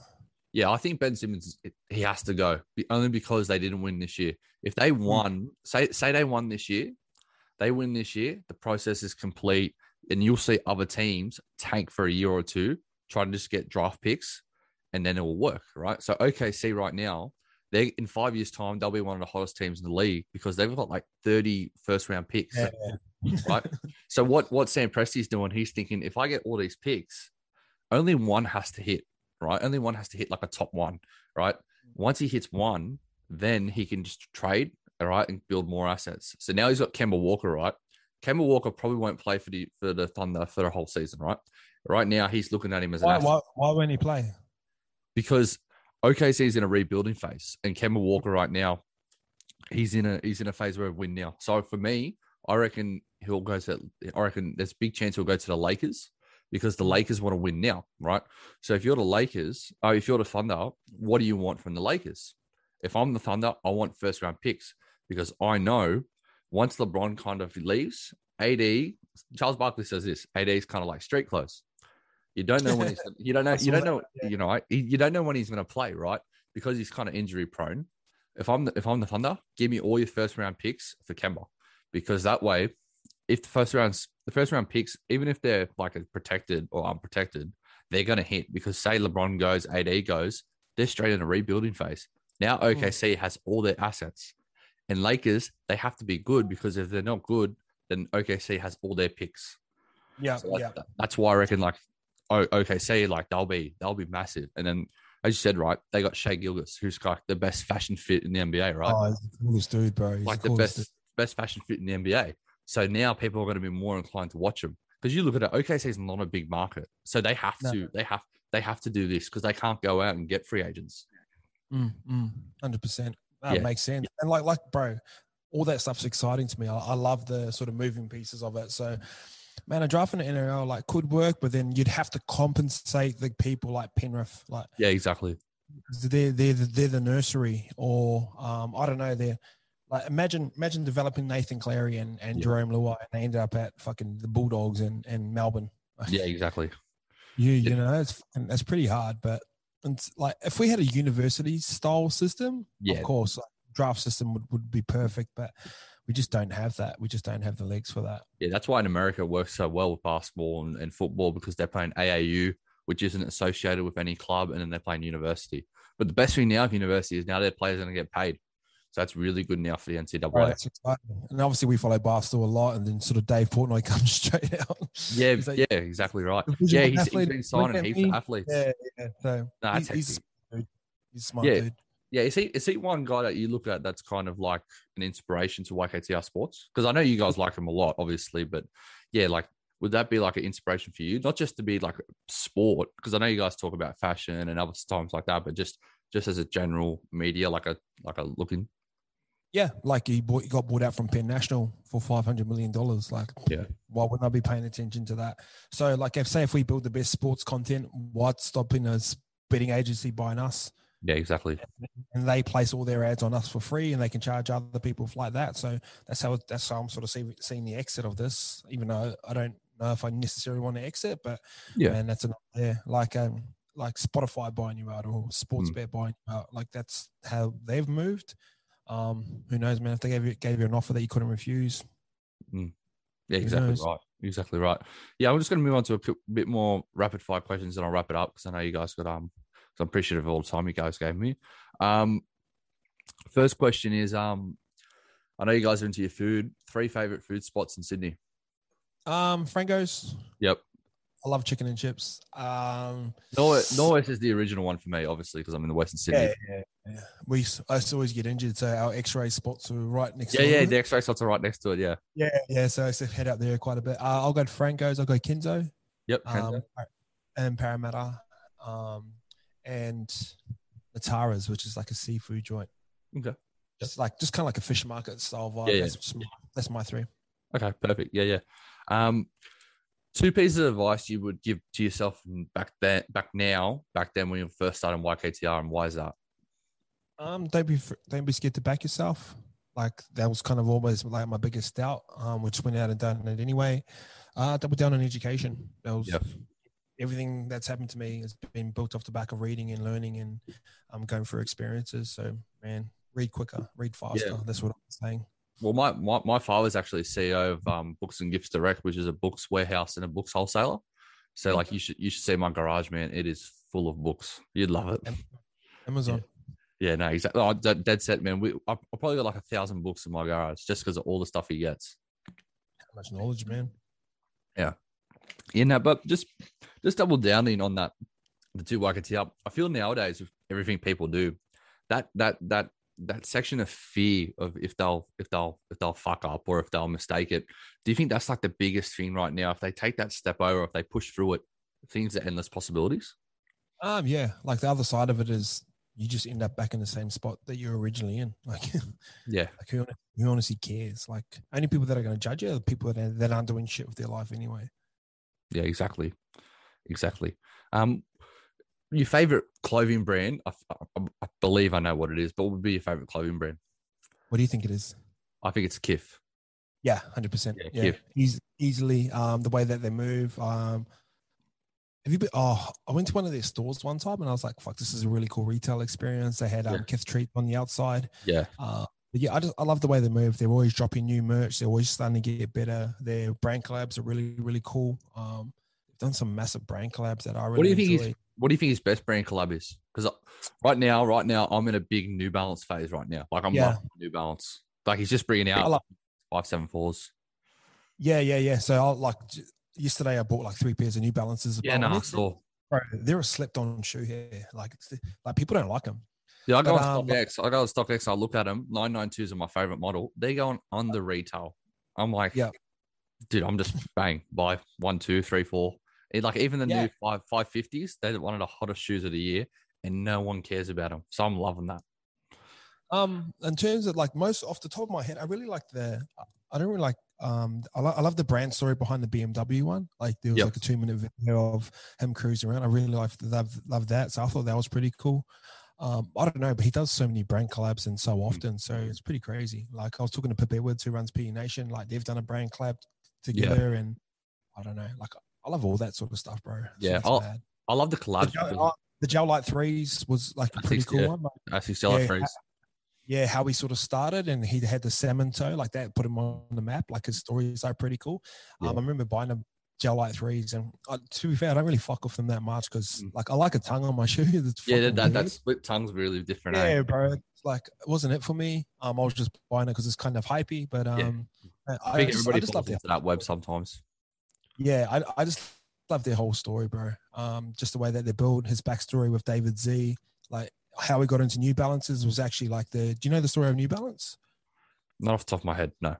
S1: Yeah, I think Ben Simmons he has to go only because they didn't win this year. If they hmm. won, say say they won this year, they win this year, the process is complete, and you'll see other teams tank for a year or two, try to just get draft picks, and then it will work, right? So OKC right now, they in five years' time, they'll be one of the hottest teams in the league because they've got like 30 first round picks. Right. So what what Sam Presti's doing, he's thinking if I get all these picks, only one has to hit, right? Only one has to hit like a top one, right? Once he hits one, then he can just trade, all right, and build more assets. So now he's got Kemba Walker, right? Kemba Walker probably won't play for the for the Thunder for the whole season, right? Right now he's looking at him as an
S2: Why,
S1: asset
S2: why, why won't he play?
S1: because OKC is in a rebuilding phase, and Kemba Walker right now, he's in a he's in a phase where he win now. So for me, I reckon he'll go to. I reckon there's a big chance he'll go to the Lakers because the Lakers want to win now, right? So if you're the Lakers, oh, if you're the Thunder, what do you want from the Lakers? If I'm the Thunder, I want first round picks because I know once LeBron kind of leaves, AD Charles Barkley says this: AD is kind of like street clothes. You don't know when he's. You don't know. You don't
S2: that,
S1: know.
S2: yeah.
S1: You know. I- You don't know when he's going to play, right? Because he's kind of injury prone. If I'm the, if I'm the Thunder, give me all your first round picks for Kemba, because that way, if the first rounds, the first round picks, even if they're like protected or unprotected, they're going to hit. Because say LeBron goes, AD goes, they're straight in a rebuilding phase. Now
S2: Hmm.
S1: OKC has all their assets, and Lakers they have to be good because if they're not good, then OKC has all their picks.
S2: Yeah,
S1: So that-
S2: yeah.
S1: that's why I reckon like oh OKC like they'll be they'll be massive. And then as you said, right, they got Shai Gilgeous, who's like the best fashion fit in the NBA, right?
S2: Oh, he's the coolest dude, bro. He's
S1: like
S2: the
S1: the best best fashion fit in the NBA. So now people are going to be more inclined to watch him because you look at it. OKC is not a big market, so they have
S2: No.
S1: to they have they have to do this because they can't go out and get free agents.
S2: Mm, mm, 100%. That
S1: Yeah.
S2: makes sense. And like, like, bro, all that stuff's exciting to me. I, I love the sort of moving pieces of it. So, man, a draft in the NRL like could work, but then you'd have to compensate the people like Penrith, like
S1: Yeah, exactly.
S2: they're they're the, they're the nursery, or um, I don't know, they're like imagine imagine developing Nathan Cleary and, and
S1: Yeah.
S2: Jarome Luai, and they ended up at fucking the Bulldogs and and Melbourne.
S1: Yeah, exactly.
S2: You
S1: Yeah.
S2: you know, it's fucking- that's pretty hard. But it's like if we had a university style system,
S1: Yeah.
S2: of course, like, draft system would, would be perfect. But we just don't have that. We just don't have the legs for that.
S1: Yeah, that's why in America it works so well with basketball and, and football because they're playing AAU, which isn't associated with any club, and then they're playing university. But the best thing now of university is now their players are going to get paid. So that's really good now for the NCAA.
S2: Right, that's exciting. And obviously, we follow Barstool a lot, and then sort of Dave Portnoy comes straight out.
S1: Yeah,
S2: like,
S1: yeah, exactly right. Yeah, he's, he's
S2: athlete,
S1: been
S2: look
S1: signing heaps
S2: me."
S1: of athletes.
S2: Yeah, yeah. So
S1: that's
S2: he's, he's, he's smart
S1: Yeah.
S2: dude.
S1: Yeah, is he is he one guy that you look at that's kind of like an inspiration to YKTR Sports? Because I know you guys like him a lot, obviously, but yeah, like would that be like an inspiration for you? Not just to be like sport, because I know you guys talk about fashion and other times like that, but just just as a general media, like a like a looking.
S2: Yeah, like he, bought, he got bought out from Penn National for five hundred million dollars. Like,
S1: Yeah.
S2: why wouldn't I be paying attention to that? So, like, if say if we build the best sports content, what's stopping us betting agency buying us?
S1: Yeah, exactly.
S2: And they place all their ads on us for free, and they can charge other people like that. So that's how that's how I'm sort of see, seeing the exit of this. Even though I don't know if I necessarily want to exit, but
S1: Yeah.
S2: and that's enough there. Like um, like Spotify buying you out or Sportsbet buying you out. Like that's how they've moved. Um, who knows, man? If they gave you gave you an offer that you couldn't refuse,
S1: Yeah, exactly right. Exactly right. Yeah, I'm just going to move on to a bit more rapid fire questions, and I'll wrap it up because I know you guys got um. So I'm appreciative of all the time you guys gave me. Um, first question is um, I know you guys are into your food. Three favorite food spots in Sydney.
S2: um, Franco's.
S1: Yep.
S2: I love chicken and chips. Um,
S1: Norwest, Norwest is the original one for me, obviously, because I'm in the Western Sydney.
S2: yeah, yeah, yeah. We I used to always get injured, so our X-ray spots were right next.
S1: Yeah,
S2: door.
S1: yeah, the X-ray slots are right next to it. Yeah.
S2: yeah, yeah. So I used to head out there quite a bit. Uh, I'll go to Franco's. I'll go Kenzo.
S1: Yep. Kenzo.
S2: um, and Parramatta, um, and Natara's, which is like a seafood joint.
S1: Okay.
S2: Just like just kind of like a fish market style vibe.
S1: Yeah, yeah.
S2: That's, my, that's my three.
S1: Okay, perfect. Yeah, yeah. Um, two pieces of advice you would give to yourself back then, back now, back then when you first started YKTR, and why is that?
S2: Um, don't be don't be scared to back yourself. Like that was kind of always like my biggest doubt. Um, which went out and done it anyway. Uh, double down on education. That was
S1: Yep.
S2: everything that's happened to me has been built off the back of reading and learning and um going through experiences. So man, read quicker, read faster. That's what I'm saying.
S1: Well, my, my my father's actually CEO of um, Books and Gifts Direct, which is a books warehouse and a books wholesaler. So, like, you should you should see my garage, man. It is full of books. You'd love it.
S2: Amazon.
S1: Yeah, no, exactly. Oh, dead, dead set, man. We I, I probably got like a thousand books in my garage just because of all the stuff he gets.
S2: How much knowledge, man.
S1: Yeah, no, but just just double down in on that the two up. I feel nowadays with everything people do, that that that that section of fear of if they'll if they'll if they'll fuck up or if they'll mistake it. Do you think that's like the biggest thing right now? If they take that step over, if they push through it, things are endless possibilities.
S2: Um, yeah, like the other side of it is you just end up back in the same spot that you're originally in. Like,
S1: Yeah,
S2: like who, who honestly cares? Like, only people that are going to judge you are the people that, are, that aren't doing shit with their life anyway.
S1: yeah, exactly, exactly. Um, your favorite clothing brand? I, I, I believe I know what it is, but what would be your favorite clothing brand?
S2: What do you think it is?
S1: I think it's Kith.
S2: Yeah, hundred percent.
S1: Yeah.
S2: Easily. Um, the way that they move. Um, have you been? Oh, I went to one of their stores one time, and I was like, "Fuck, this is a really cool retail experience." They had um,
S1: Yeah.
S2: Kith Treat on the outside.
S1: Yeah,
S2: Uh, but yeah, I just I love the way they move. They're always dropping new merch. They're always starting to get better. Their brand collabs are really really cool. Um, they've done some massive brand collabs that I really
S1: What do you think
S2: enjoy.
S1: What do you think his best brand collab is? Because right now, right now, I'm in a big New Balance phase right now. Like I'm
S2: Yeah.
S1: New Balance. Like he's just bringing out
S2: like-
S1: five seven fours.
S2: Yeah, yeah, yeah. So I like yesterday I bought like three pairs of New Balances.
S1: Yeah, no, I saw.
S2: bro, they're a slept on shoe here. Like like people don't like them.
S1: Yeah, I got
S2: But, um,
S1: StockX. I go on StockX. I look at them. Nine nine twos are my favorite model. They're going on the retail. I'm like,
S2: Yeah.
S1: dude, I'm just bang buy one, two, three, four. It, like even the
S2: Yeah.
S1: new five five fifties, they're one of the hottest shoes of the year, and no one cares about them. So I'm loving that.
S2: Um, in terms of like most off the top of my head, I really like the. I don't really like. Um, I, lo- I love the brand story behind the BMW one. Like there was
S1: Yep.
S2: like a two minute video of him cruising around. I really like love love that. So I thought that was pretty cool. Um, I don't know, but he does so many brand collabs and so often, so it's pretty crazy. Like I was talking to Pip Edwards, who runs PE Nation. Like they've done a brand collab together, and I don't know. Like I love all that sort of stuff, bro. So
S1: Yeah,
S2: bad.
S1: I love the
S2: The gel, uh, the Gel-Lyte threes was like a
S1: I
S2: pretty
S1: think
S2: cool
S1: so.
S2: one. Like,
S1: I actually gel
S2: yeah,
S1: threes.
S2: yeah, how he sort of started and he had the salmon toe, like that put him on the map. Like his stories are pretty cool. Um, I remember buying a Gel-Lyte threes, and uh, to be fair, I don't really fuck with them that much because
S1: Mm.
S2: like I like a tongue on my shoe.
S1: Yeah, that, that, that split tongue's really different. eh?
S2: yeah, bro. It's like it wasn't it for me. Um, I was just buying it because it's kind of hypey, but um, I,
S1: I
S2: I
S1: think
S2: just,
S1: everybody
S2: I just love
S1: falls
S2: their
S1: into that web sometimes.
S2: Yeah, I, I just love their whole story, bro. Um, just the way that they built his backstory with David Z, like how he got into New Balances was actually like the. Do you know the story of New Balance?
S1: Not off the top of my head, no.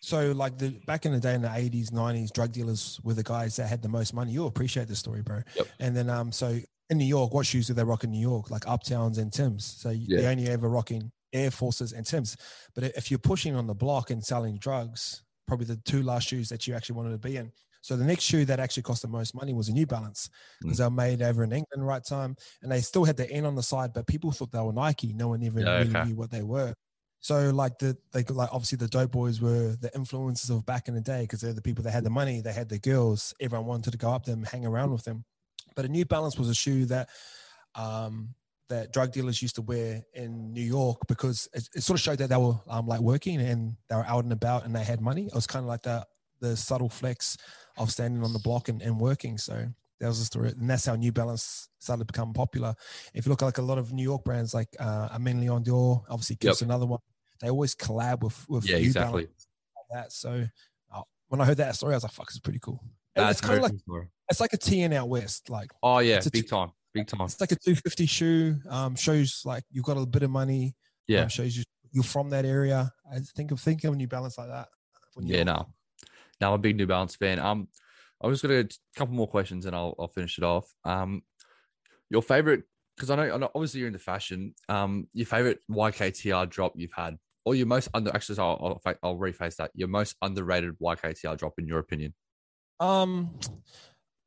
S2: So, like the back in the day in the eighties, nineties, drug dealers were the guys that had the most money. You'll appreciate the story, bro.
S1: Yep.
S2: And then, um, so in New York, what shoes do they rock in New York? Like Uptowns and Tims. So
S1: Yeah.
S2: they only ever rocking Air Forces and Tims. But if you're pushing on the block and selling drugs, probably the two last shoes that you actually wanted to be in. So the next shoe that actually cost the most money was a New Balance because
S1: Mm.
S2: they were made over in England right time, and they still had the N on the side, but people thought they were Nike. No one ever
S1: Yeah,
S2: really
S1: okay.
S2: knew what they were. So like the they like obviously the dope boys were the influences of back in the day because they're the people that had the money, they had the girls, everyone wanted to go up them, hang around with them. But a New Balance was a shoe that um that drug dealers used to wear in New York because it, it sort of showed that they were um, like working and they were out and about and they had money. It was kind of like the the subtle flex of standing on the block and, and working. So that was the story, and that's how New Balance started to become popular. If you look at like a lot of New York brands, like uh, Aimé Leon Dore, obviously
S1: Yep.
S2: Another one. They always collab with with
S1: Yeah,
S2: New
S1: exactly.
S2: Balance like that. So uh, when I heard that story, I was like, "Fuck, is pretty cool."
S1: That's
S2: it's kind of like
S1: story.
S2: it's like a TN out west, like
S1: Oh yeah,
S2: it's a
S1: big
S2: t-
S1: time, big time.
S2: it's like a 250 shoe. Um, shows like you've got a bit of money.
S1: Yeah,
S2: um, shows you you're from that area. I think of think of New Balance like that.
S1: yeah, no. Now I'm a big New Balance fan. Um, I was gonna a couple more questions and I'll I'll finish it off. Um, your favorite because I know, I know obviously you're into fashion. Um, your favorite YKTR drop you've had or your most under. Actually, I'll, I'll I'll rephrase that. Your most underrated YKTR drop in your opinion.
S2: Um,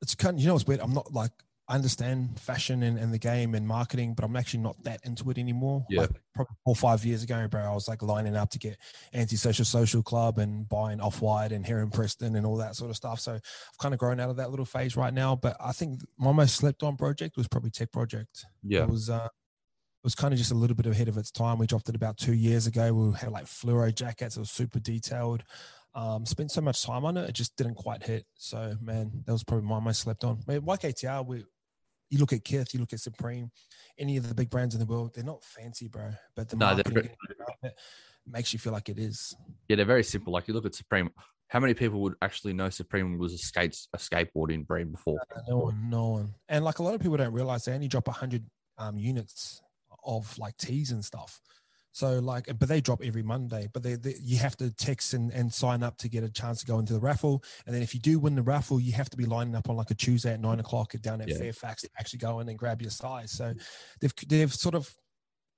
S2: it's kind of, you know what's weird. I'm not like I understand fashion and, and the game and marketing, but I'm actually not that into it anymore.
S1: Yeah.
S2: Like probably four or five years ago, bro, I was like lining up to get anti-social social club and buying off white and Heron Preston and all that sort of stuff. So I've kind of grown out of that little phase right now. But I think my most slept on project was probably Tech Project.
S1: Yeah.
S2: It was uh it was kind of just a little bit ahead of its time. We dropped it about two years ago. We had like fluoro jackets. It was super detailed. Um, spent so much time on it, it just didn't quite hit. So man, that was probably my most slept on. I mean, YKTR, we you look at Kith, you look at Supreme, any of the big brands in the world, they're not fancy, bro. But the
S1: No,
S2: marketing makes you feel like it is.
S1: Yeah, they're very simple. Like you look at Supreme. How many people would actually know Supreme was a skates a skateboarding brand before?
S2: No one, no one. And like a lot of people don't realize they only drop hundred um, units of like teas and stuff. So like, but they drop every Monday. But they, they you have to text and, and sign up to get a chance to go into the raffle. And then if you do win the raffle, you have to be lining up on like a Tuesday at nine o'clock down at
S1: Yeah.
S2: Fairfax to actually go in and grab your size. So they've they've sort of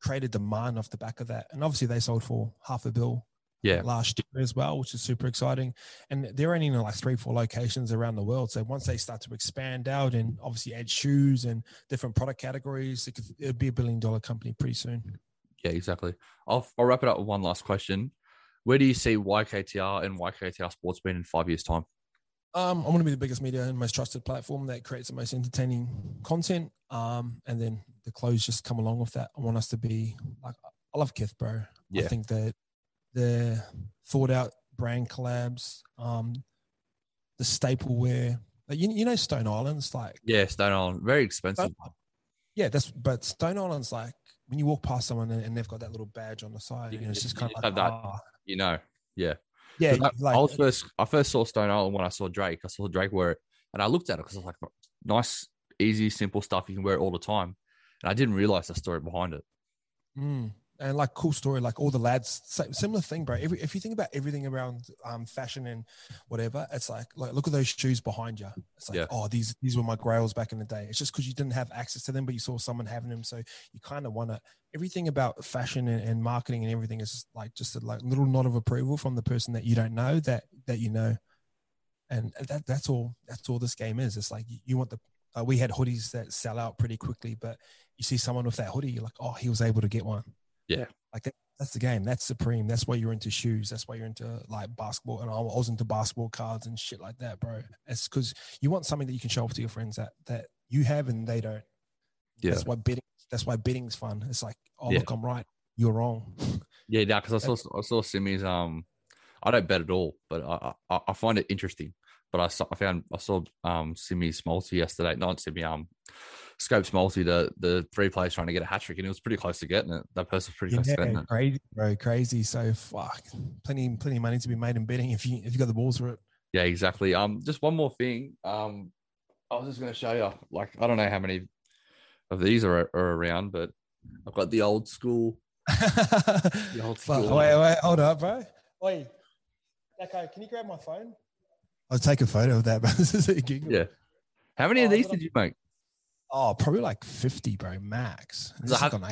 S2: created demand off the back of that. And obviously they sold for half a bill
S1: Yeah,
S2: last year as well, which is super exciting. And they're only in like three, four locations around the world. So once they start to expand out and obviously add shoes and different product categories, it could it'd be a billion dollar company pretty soon.
S1: Yeah, exactly. I'll I'll wrap it up with one last question. Where do you see YKTR and YKTR Sports being in five years' time?
S2: Um, I'm going to be the biggest media and most trusted platform that creates the most entertaining content. Um, and then the clothes just come along with that. I want us to be like, I love Kith, bro. I think that the thought out brand collabs, um, the staple wear, like, you, you know, Stone Island's like,
S1: Yeah, Stone Island, very expensive.
S2: yeah, that's, but Stone Island's like, when you walk past someone and, and they've got that little badge on the side,
S1: You
S2: and it's
S1: just-
S2: kind of like,
S1: that-
S2: ah.
S1: You know, yeah.
S2: yeah.
S1: I,
S2: like,
S1: I was first. I first saw Stone Island when I saw Drake. I saw Drake wear it, and I looked at it because I was like, nice, easy, simple stuff. You can wear it all the time, and I didn't realize the story behind it.
S2: Mm. And like cool story, like all the lads, similar thing, bro. Every, if you think about everything around um, fashion and whatever, it's like, like look at those shoes behind you. It's like,
S1: Yeah.
S2: oh, these these were my grails back in the day. It's just because you didn't have access to them, but you saw someone having them, so you kind of want to. Everything about fashion and, and marketing and everything is just like just a like little nod of approval from the person that you don't know that that you know, and that that's all. That's all this game is. It's like you, you want the. Uh, we had hoodies that sell out pretty quickly, but you see someone with that hoodie, you're like, oh, he was able to get one.
S1: Yeah.
S2: Like that, that's the game. That's supreme. That's why you're into shoes. That's why you're into like basketball. And I was into basketball cards and shit like that, bro. It's because you want something that you can show off to your friends that that you have and they don't.
S1: Yeah,
S2: That's why betting. That's why betting's fun. It's like, oh
S1: Yeah.
S2: look, I'm right. You're wrong.
S1: yeah, yeah. Because I saw I saw Simi's. Um, I don't bet at all, but I I, I find it interesting. But I saw I found I saw um Simi's multi yesterday. Not Simi. Um, Scopes multi. The the three players trying to get a hat trick, and it was pretty close to getting it. That person's pretty close to getting it.
S2: crazy, bro, crazy. So fuck, plenty, plenty of money to be made in betting if you if you got the balls for it.
S1: Yeah, exactly. Um, just one more thing. Um, I was just going to show you. Like, I don't know how many of these are are around, but I've got the old school. The old school.
S2: wait, wait, hold up, bro. Wait, okay, can you grab my phone? I'll take a photo of that, bro. This is a giggle.
S1: Yeah. How many of
S2: Oh,
S1: these did you make?
S2: Oh, probably like 50, bro, max.
S1: Had-
S2: on.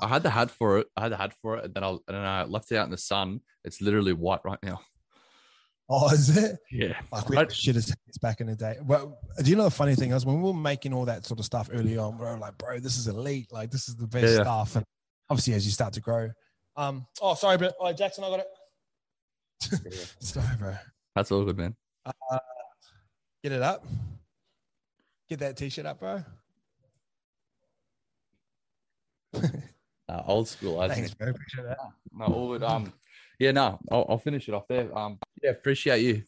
S1: I had the hat for it. I had the hat for it, and then I and then I left it out in the sun. It's literally white right now.
S2: Oh, is it?
S1: Yeah.
S2: Like we had shit as back in the day. Well, do you know the funny thing is when we were making all that sort of stuff early on, we were like, bro, this is elite. Like, this is the best
S1: yeah.
S2: stuff. And obviously, as you start to grow, um, oh, sorry, but oh, Jackson, I got it. sorry, bro.
S1: That's all good, man.
S2: Uh, get it up. Get that t-shirt up, bro.
S1: Uh, old school. as in-
S2: Thanks, bro. Appreciate that.
S1: No, all good. Um, yeah, no, I'll, I'll finish it off there. Um, yeah, appreciate you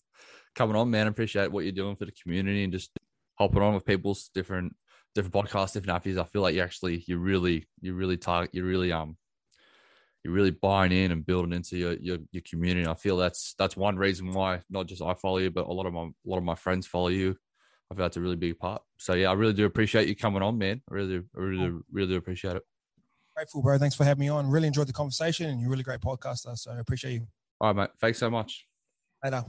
S1: coming on, man. Appreciate what you're doing for the community and just hopping on with people's different different podcasts, different apps. I feel like you actually you really you really target you really um you're really buying in and building into your your, your community. I feel that's that's one reason why not just I follow you, but a lot of my a lot of my friends follow you. I feel that's a really big part. So yeah, I really do appreciate you coming on, man. I really, I really, really appreciate it.
S2: Grateful, bro. Thanks for having me on. Really enjoyed the conversation and you're a really great podcaster. So I appreciate you.
S1: All right, mate. Thanks so much.
S2: Later.